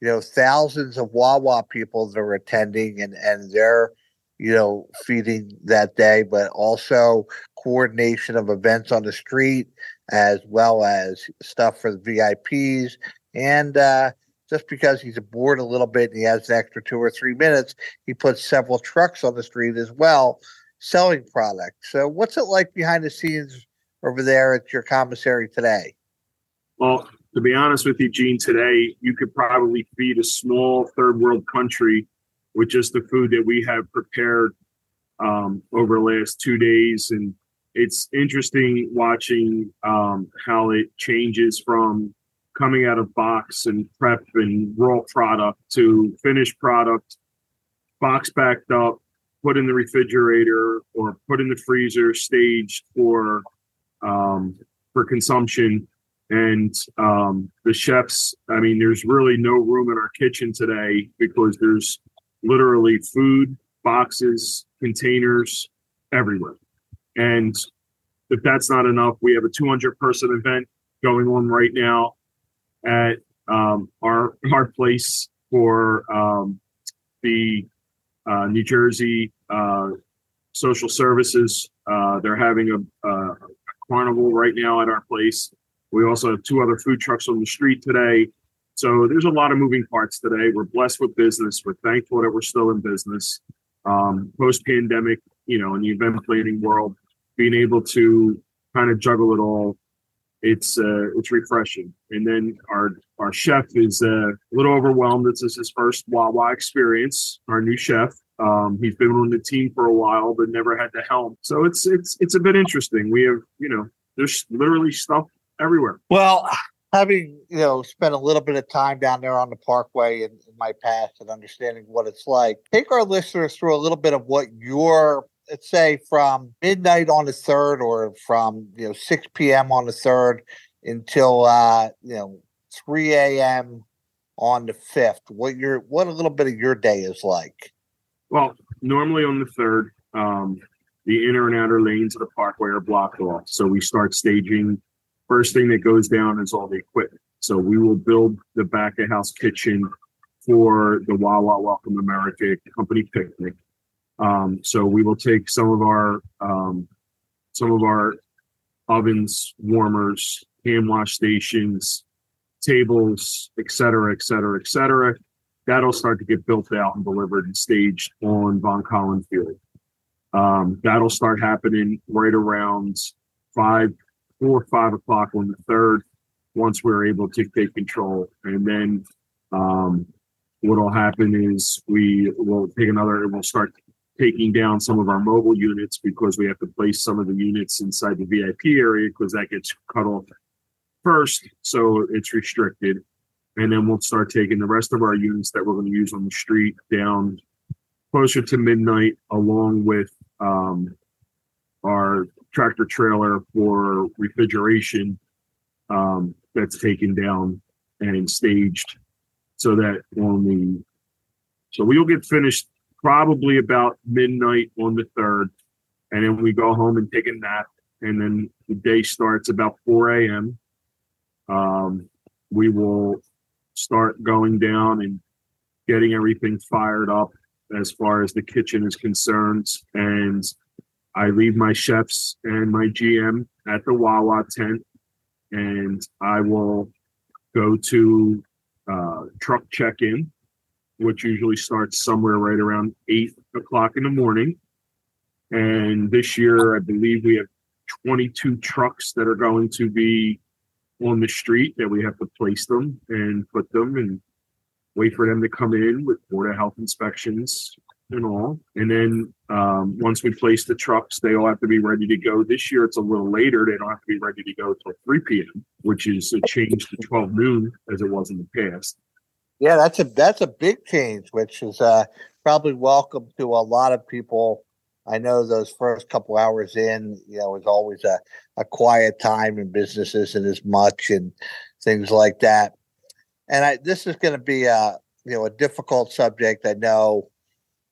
you know, thousands of Wawa people that are attending and and they're, you know, feeding that day, but also coordination of events on the street as well as stuff for the VIPs. And uh, just because he's bored a little bit and he has an extra two or three minutes, he puts several trucks on the street as well selling product. So, what's it like behind the scenes over there at your commissary today? Well, to be honest with you, Gene, today you could probably feed a small third world country with just the food that we have prepared um, over the last two days. And it's interesting watching um, how it changes from coming out of box and prep and raw product to finished product, box backed up, put in the refrigerator or put in the freezer, staged for um, for consumption. And um, the chefs, I mean, there's really no room in our kitchen today because there's literally food, boxes, containers everywhere. And if that's not enough, we have a 200 person event going on right now at um, our our place for um, the uh, New Jersey uh, Social Services. Uh, they're having a, a carnival right now at our place. We also have two other food trucks on the street today. So there's a lot of moving parts today. We're blessed with business. We're thankful that we're still in business. Um, Post pandemic, you know, in the event planning world, being able to kind of juggle it all it's uh, it's refreshing. And then our our chef is uh, a little overwhelmed. This is his first Wawa experience. Our new chef. Um, he's been on the team for a while, but never had the helm. So it's it's it's a bit interesting. We have you know there's literally stuff everywhere. Well, having you know spent a little bit of time down there on the Parkway in, in my past and understanding what it's like, take our listeners through a little bit of what your let's say from midnight on the third or from you know 6 p.m on the third until uh you know 3 a.m on the fifth what your what a little bit of your day is like Well, normally on the third, um, the inner and outer lanes of the parkway are blocked off. So we start staging. First thing that goes down is all the equipment. So we will build the back of house kitchen for the Wawa Welcome America company picnic. Um, so we will take some of our um, some of our ovens, warmers, hand wash stations, tables, et cetera, et cetera, et cetera. That'll start to get built out and delivered and staged on Von Colln Field. Um, that'll start happening right around five, or five o'clock on the third, once we're able to take control. And then um, what'll happen is we will take another, and we'll start taking down some of our mobile units because we have to place some of the units inside the VIP area because that gets cut off first. So it's restricted. And then we'll start taking the rest of our units that we're going to use on the street down closer to midnight, along with um, our tractor trailer for refrigeration um, that's taken down and staged so that on the so we'll get finished probably about midnight on the third, and then we go home and take a nap, and then the day starts about 4 a.m. Um, we will start going down and getting everything fired up as far as the kitchen is concerned. And I leave my chefs and my GM at the Wawa tent, and I will go to uh, truck check in, which usually starts somewhere right around eight o'clock in the morning. And this year, I believe we have 22 trucks that are going to be on the street that we have to place them and put them and wait for them to come in with Board of Health inspections and all. And then um, once we place the trucks, they all have to be ready to go. This year, it's a little later. They don't have to be ready to go till 3 p.m., which is a change to 12 noon as it was in the past. Yeah that's a that's a big change which is uh probably welcome to a lot of people. I know those first couple hours in you know is always a, a quiet time in business isn't as much and things like that. And i this is going to be a you know a difficult subject i know.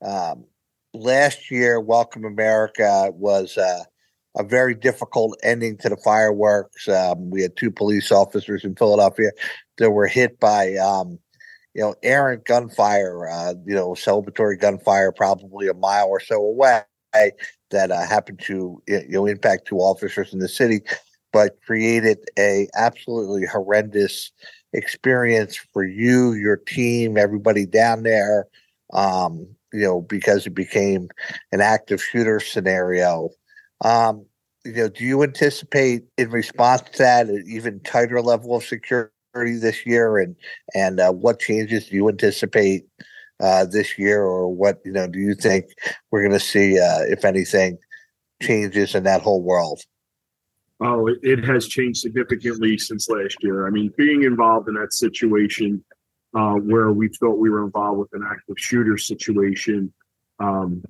Um, last year welcome america was uh, a very difficult ending to the fireworks. Um, we had two police officers in philadelphia that were hit by um, you know, errant gunfire, uh, you know, celebratory gunfire, probably a mile or so away, that uh, happened to you know impact two officers in the city, but created a absolutely horrendous experience for you, your team, everybody down there. Um, you know, because it became an active shooter scenario. Um, you know, do you anticipate in response to that an even tighter level of security? This year and and uh, what changes do you anticipate uh, this year or what you know do you think we're going to see uh, if anything changes in that whole world Oh, it, it has changed significantly since last year. I mean, being involved in that situation uh, where we felt we were involved with an active shooter situation, um,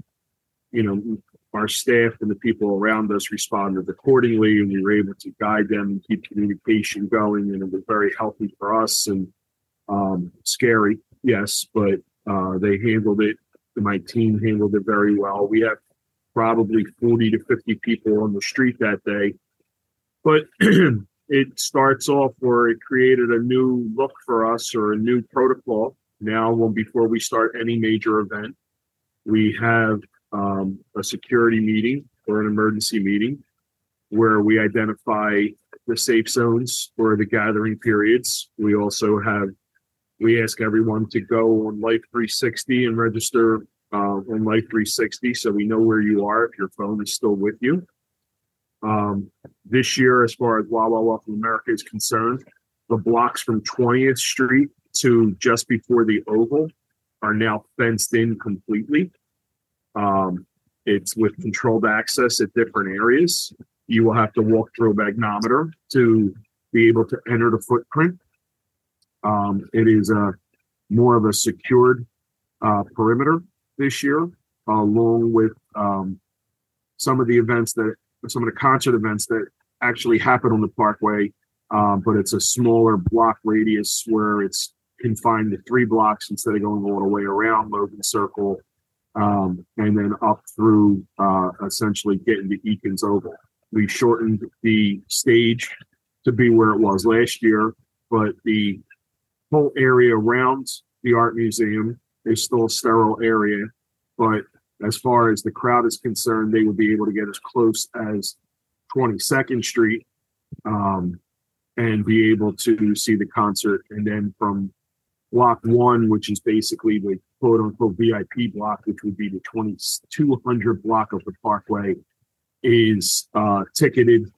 you know, our staff and the people around us responded accordingly, and we were able to guide them and keep communication going, and it was very healthy for us and um, scary, yes, but uh, they handled it. My team handled it very well. We have probably 40 to 50 people on the street that day but it starts off where it created a new look for us or a new protocol. Now, when before we start any major event, we have um, a security meeting or an emergency meeting where we identify the safe zones or the gathering periods. We also have we ask everyone to go on Life 360 and register uh, on Life 360 so we know where you are if your phone is still with you. Um, this year, as far as Wawa Welcome America is concerned, the blocks from 20th Street to just before the Oval are now fenced in completely. Um, it's with controlled access at different areas. You will have to walk through a magnometer to be able to enter the footprint. Um, it is a more of a secured uh, perimeter this year, along with um, some of the events that some of the concert events that actually happen on the parkway. Um, but it's a smaller block radius where it's confined to three blocks instead of going all the way around Logan Circle um, and then up through uh, essentially getting to Eakins Oval. We shortened the stage to be where it was last year, but the whole area around the art museum is still a sterile area. But as far as the crowd is concerned, they will be able to get as close as 22nd Street um, and be able to see the concert. And then from block one, which is basically the quote unquote VIP block, which would be the 2200 block of the parkway, is uh, ticketed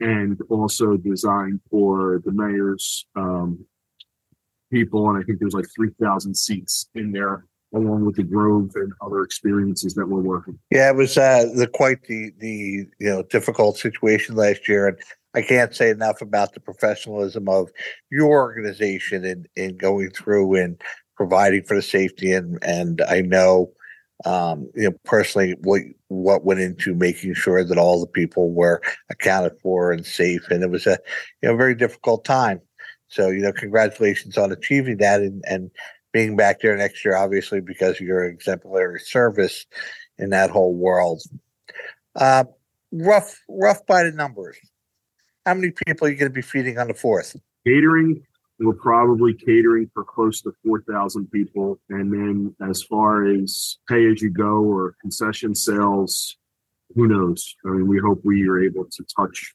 and also designed for the mayor's um, people. And I think there's like 3,000 seats in there, along with the Grove and other experiences that we're working. Yeah, it was uh, the quite the the you know difficult situation last year, and I can't say enough about the professionalism of your organization in in going through and providing for the safety and and I know um, you know personally what what went into making sure that all the people were accounted for and safe and it was a you know very difficult time. So you know congratulations on achieving that and and being back there next year obviously because of your exemplary service in that whole world. Uh, rough rough by the numbers how many people are you going to be feeding on the fourth Catering, we're probably catering for close to 4,000 people. And then as far as pay as you go or concession sales, who knows? I mean, we hope we are able to touch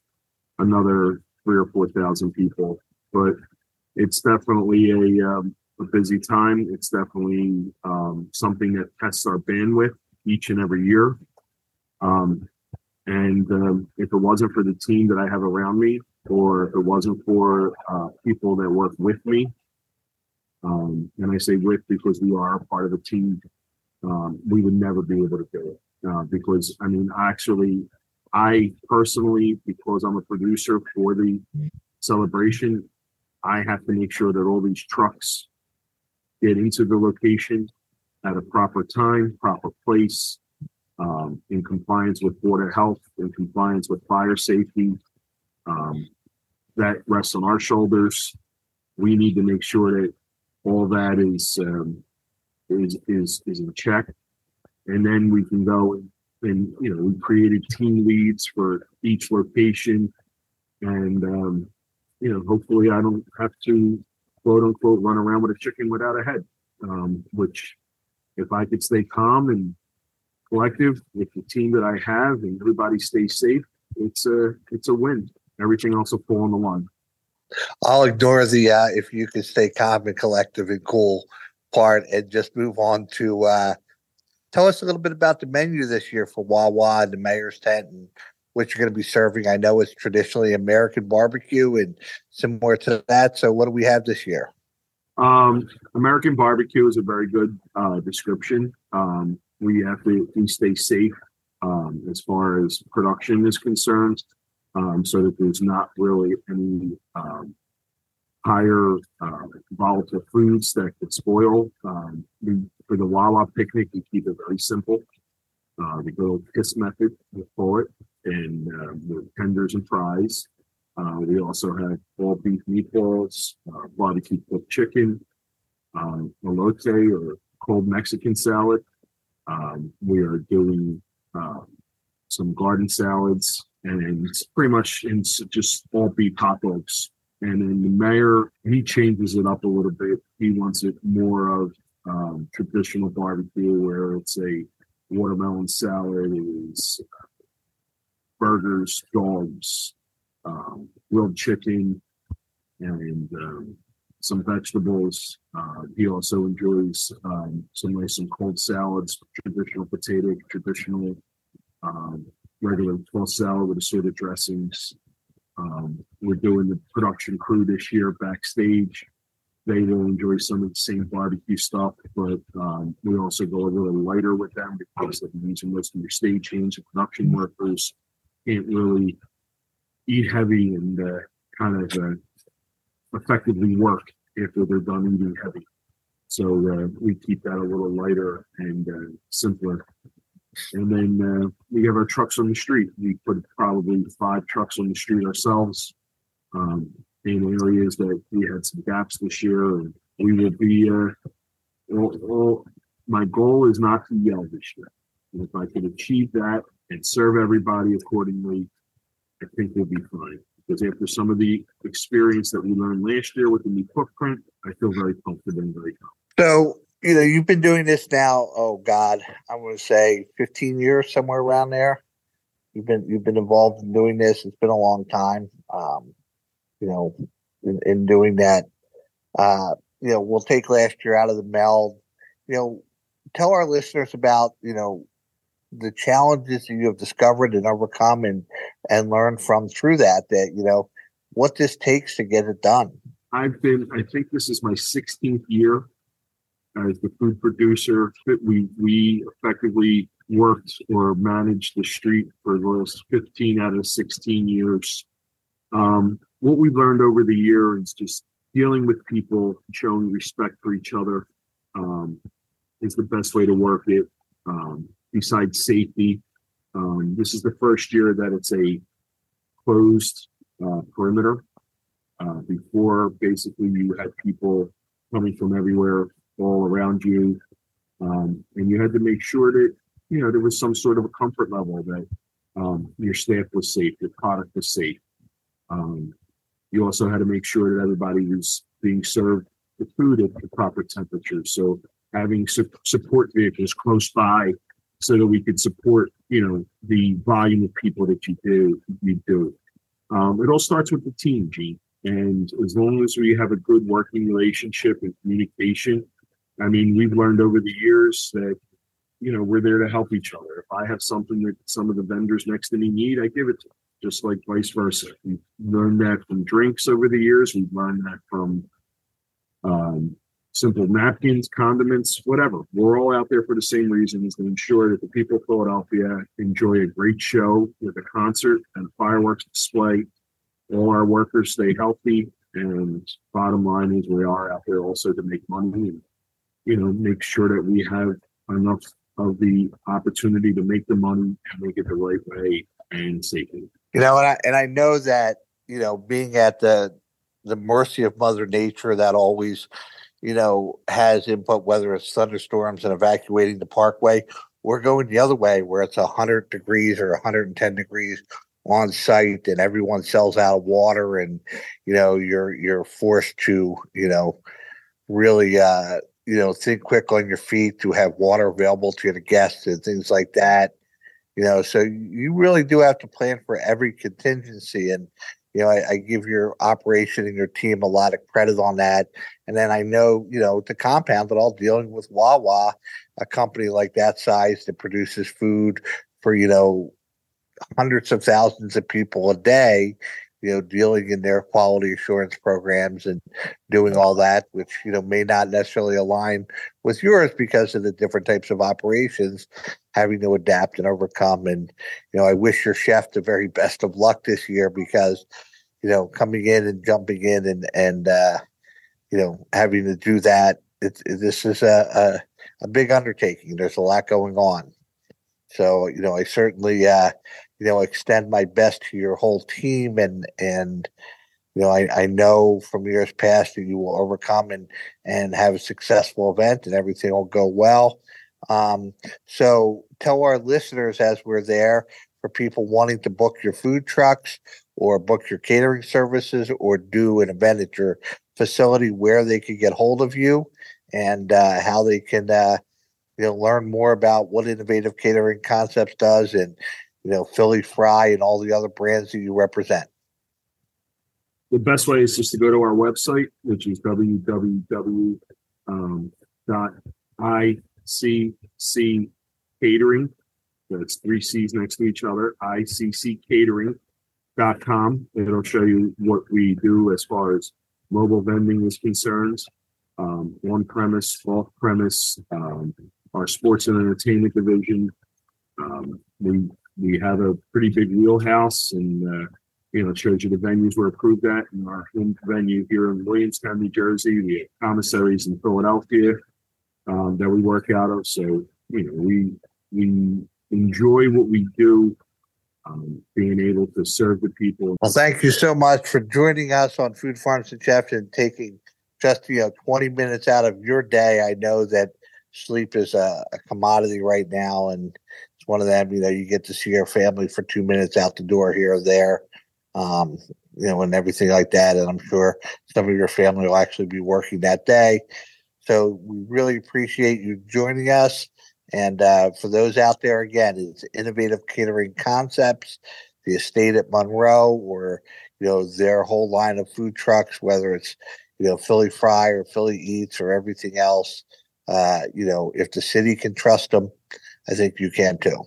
another three or 4,000 people, but it's definitely a, um, a busy time. It's definitely um, something that tests our bandwidth each and every year. Um, and um, if it wasn't for the team that I have around me, or if it wasn't for uh, people that work with me, um, and I say with because we are part of a team, um, we would never be able to do it. Uh, because I mean, actually, I personally, because I'm a producer for the celebration, I have to make sure that all these trucks get into the location at a proper time, proper place, um, in compliance with water health, in compliance with fire safety. Um, that rests on our shoulders. We need to make sure that all that is um, is is is in check, and then we can go and, and you know we created team leads for each location, and um, you know hopefully I don't have to quote unquote run around with a chicken without a head, um, which if I could stay calm and collective with the team that I have and everybody stays safe, it's a it's a win. Everything else will fall on the line. I'll ignore the uh, if you can stay calm and collective and cool part and just move on to uh, tell us a little bit about the menu this year for Wawa and the mayor's tent and what you're going to be serving. I know it's traditionally American barbecue and similar to that. So what do we have this year? Um, American barbecue is a very good uh, description. Um, we have to we stay safe um, as far as production is concerned, um, so that there's not really any um, higher uh, volatile foods that could spoil. Um, we, for the Wawa picnic, we keep it very simple. Uh, the good kiss method, call it, and uh, with tenders and fries. Uh, we also have all beef meatballs, uh, barbecue cooked chicken, um, elote or cold Mexican salad. Um, we are doing um, some garden salads and it's pretty much in just all beef hot. And then the mayor, he changes it up a little bit. He wants it more of um, traditional barbecue where it's a watermelon salad, is burgers, dogs, um, grilled chicken, and um, some vegetables. Uh, he also enjoys um, some nice and cold salads, traditional potato, traditional um, regular full salad with assorted dressings. Um, we're doing the production crew this year backstage. They will enjoy some of the same barbecue stuff, but um, we also go a little lighter with them because they're using most of your stage hands and production workers can't really eat heavy and uh, kind of uh, effectively work after they're done eating heavy. So uh, we keep that a little lighter and uh, simpler. And then uh, we have our trucks on the street. We put probably five trucks on the street ourselves um, in areas that we had some gaps this year. And we will be, uh, my goal is not to yell this year. And if I can achieve that and serve everybody accordingly, I think we'll be fine. Because after some of the experience that we learned last year with the new footprint, I feel very comfortable and very confident. So, you know, you've been doing this now, oh God, I'm gonna say fifteen years, somewhere around there. You've been you've been involved in doing this. It's been a long time. Um, you know, in, in doing that. Uh, you know, we'll take last year out of the meld. You know, tell our listeners about, you know, the challenges that you have discovered and overcome and and learned from through that that, you know, what this takes to get it done. I've been, I think this is my 16th year as the food producer. We we effectively worked or managed the street for the last 15 out of 16 years. Um, what we've learned over the year is just dealing with people, showing respect for each other um, is the best way to work it. Um, besides safety, um, this is the first year that it's a closed uh, perimeter. Uh, before, basically, you had people coming from everywhere all around you. Um, and you had to make sure that, you know, there was some sort of a comfort level that um, your staff was safe, your product was safe. Um, you also had to make sure that everybody was being served the food at the proper temperature. So having su- support vehicles close by so that we could support, you know, the volume of people that you do, you do. Um, it all starts with the team, Gene. And as long as we have a good working relationship and communication, I mean, we've learned over the years that, you know, we're there to help each other. If I have something that some of the vendors next to me need, I give it to them, just like vice versa. We've learned that from drinks over the years. We've learned that from um, simple napkins, condiments, whatever. We're all out there for the same reason is to ensure that the people of Philadelphia enjoy a great show with a concert and fireworks display. All our workers stay healthy. And bottom line is we are out there also to make money and you know, make sure that we have enough of the opportunity to make the money and make it the right way and safely. You know, and I and I know that you know being at the the mercy of Mother Nature that always you know has input, whether it's thunderstorms and evacuating the parkway, We're going the other way where it's hundred degrees or 110 degrees on site and everyone sells out of water and you know you're you're forced to you know really uh you know, think quick on your feet to have water available to the guests and things like that. You know, so you really do have to plan for every contingency. And, you know, I, I give your operation and your team a lot of credit on that. And then I know, you know, to compound it all, dealing with Wawa, a company like that size that produces food for, you know, hundreds of thousands of people a day, you know, dealing in their quality assurance programs and doing all that, which, you know, may not necessarily align with yours because of the different types of operations having to adapt and overcome. And, you know, I wish your chef the very best of luck this year because, you know, coming in and jumping in and, and, uh, you know, having to do that, it's, this is a, a, a big undertaking. There's a lot going on. So, you know, I certainly, uh, you know, extend my best to your whole team and, and, you know, I, I know from years past that you will overcome and, and have a successful event and everything will go well. Um, so tell our listeners as we're there for people wanting to book your food trucks or book your catering services or do an event at your facility where they could get hold of you and uh, how they can uh, you know learn more about what innovative catering concepts does and you know philly fry and all the other brands that you represent the best way is just to go to our website which is www um, dot icc catering That's three C's next to each other. ICCCatering.com. It'll show you what we do as far as mobile vending is concerned. Um, on premise, off premise, um, our sports and entertainment division. Um, we we have a pretty big wheelhouse, and uh, you know, it shows you the venues we're approved at. And our home venue here in Williamstown, New Jersey, we have commissaries in Philadelphia um, that we work out of. So you know, we we enjoy what we do. Um, being able to serve the people. Well, thank you so much for joining us on Food Farms and and taking just you know 20 minutes out of your day. I know that sleep is a, a commodity right now, and it's one of them. You know, you get to see your family for two minutes out the door here or there, um, you know, and everything like that. And I'm sure some of your family will actually be working that day. So we really appreciate you joining us. And uh, for those out there, again, it's Innovative Catering Concepts, the estate at Monroe, or you know their whole line of food trucks, whether it's you know Philly Fry or Philly Eats or everything else. Uh, you know, if the city can trust them, I think you can too.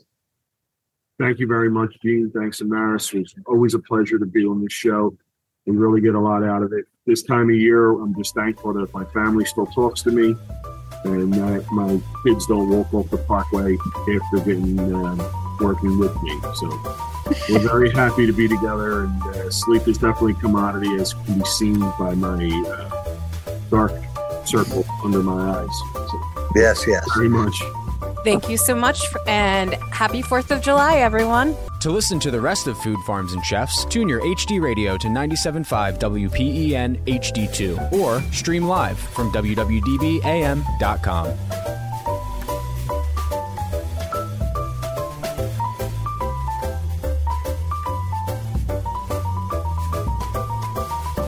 Thank you very much, Gene. Thanks, Amaris. It's always a pleasure to be on this show. We really get a lot out of it. This time of year, I'm just thankful that my family still talks to me and my, my kids don't walk off the parkway after being uh, working with me. So we're very happy to be together, and uh, sleep is definitely a commodity, as can be seen by my uh, dark circle under my eyes. So, yes, yes. Very much. Thank you so much, and happy 4th of July, everyone. To listen to the rest of Food Farms and Chefs, tune your HD radio to 97.5 WPEN HD2 or stream live from WWDBAM.com.